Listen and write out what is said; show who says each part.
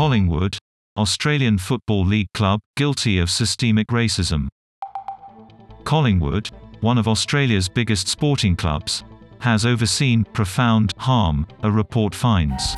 Speaker 1: Collingwood, Australian Football League club, guilty of systemic racism. Collingwood, one of Australia's biggest sporting clubs, has overseen profound harm, a report finds.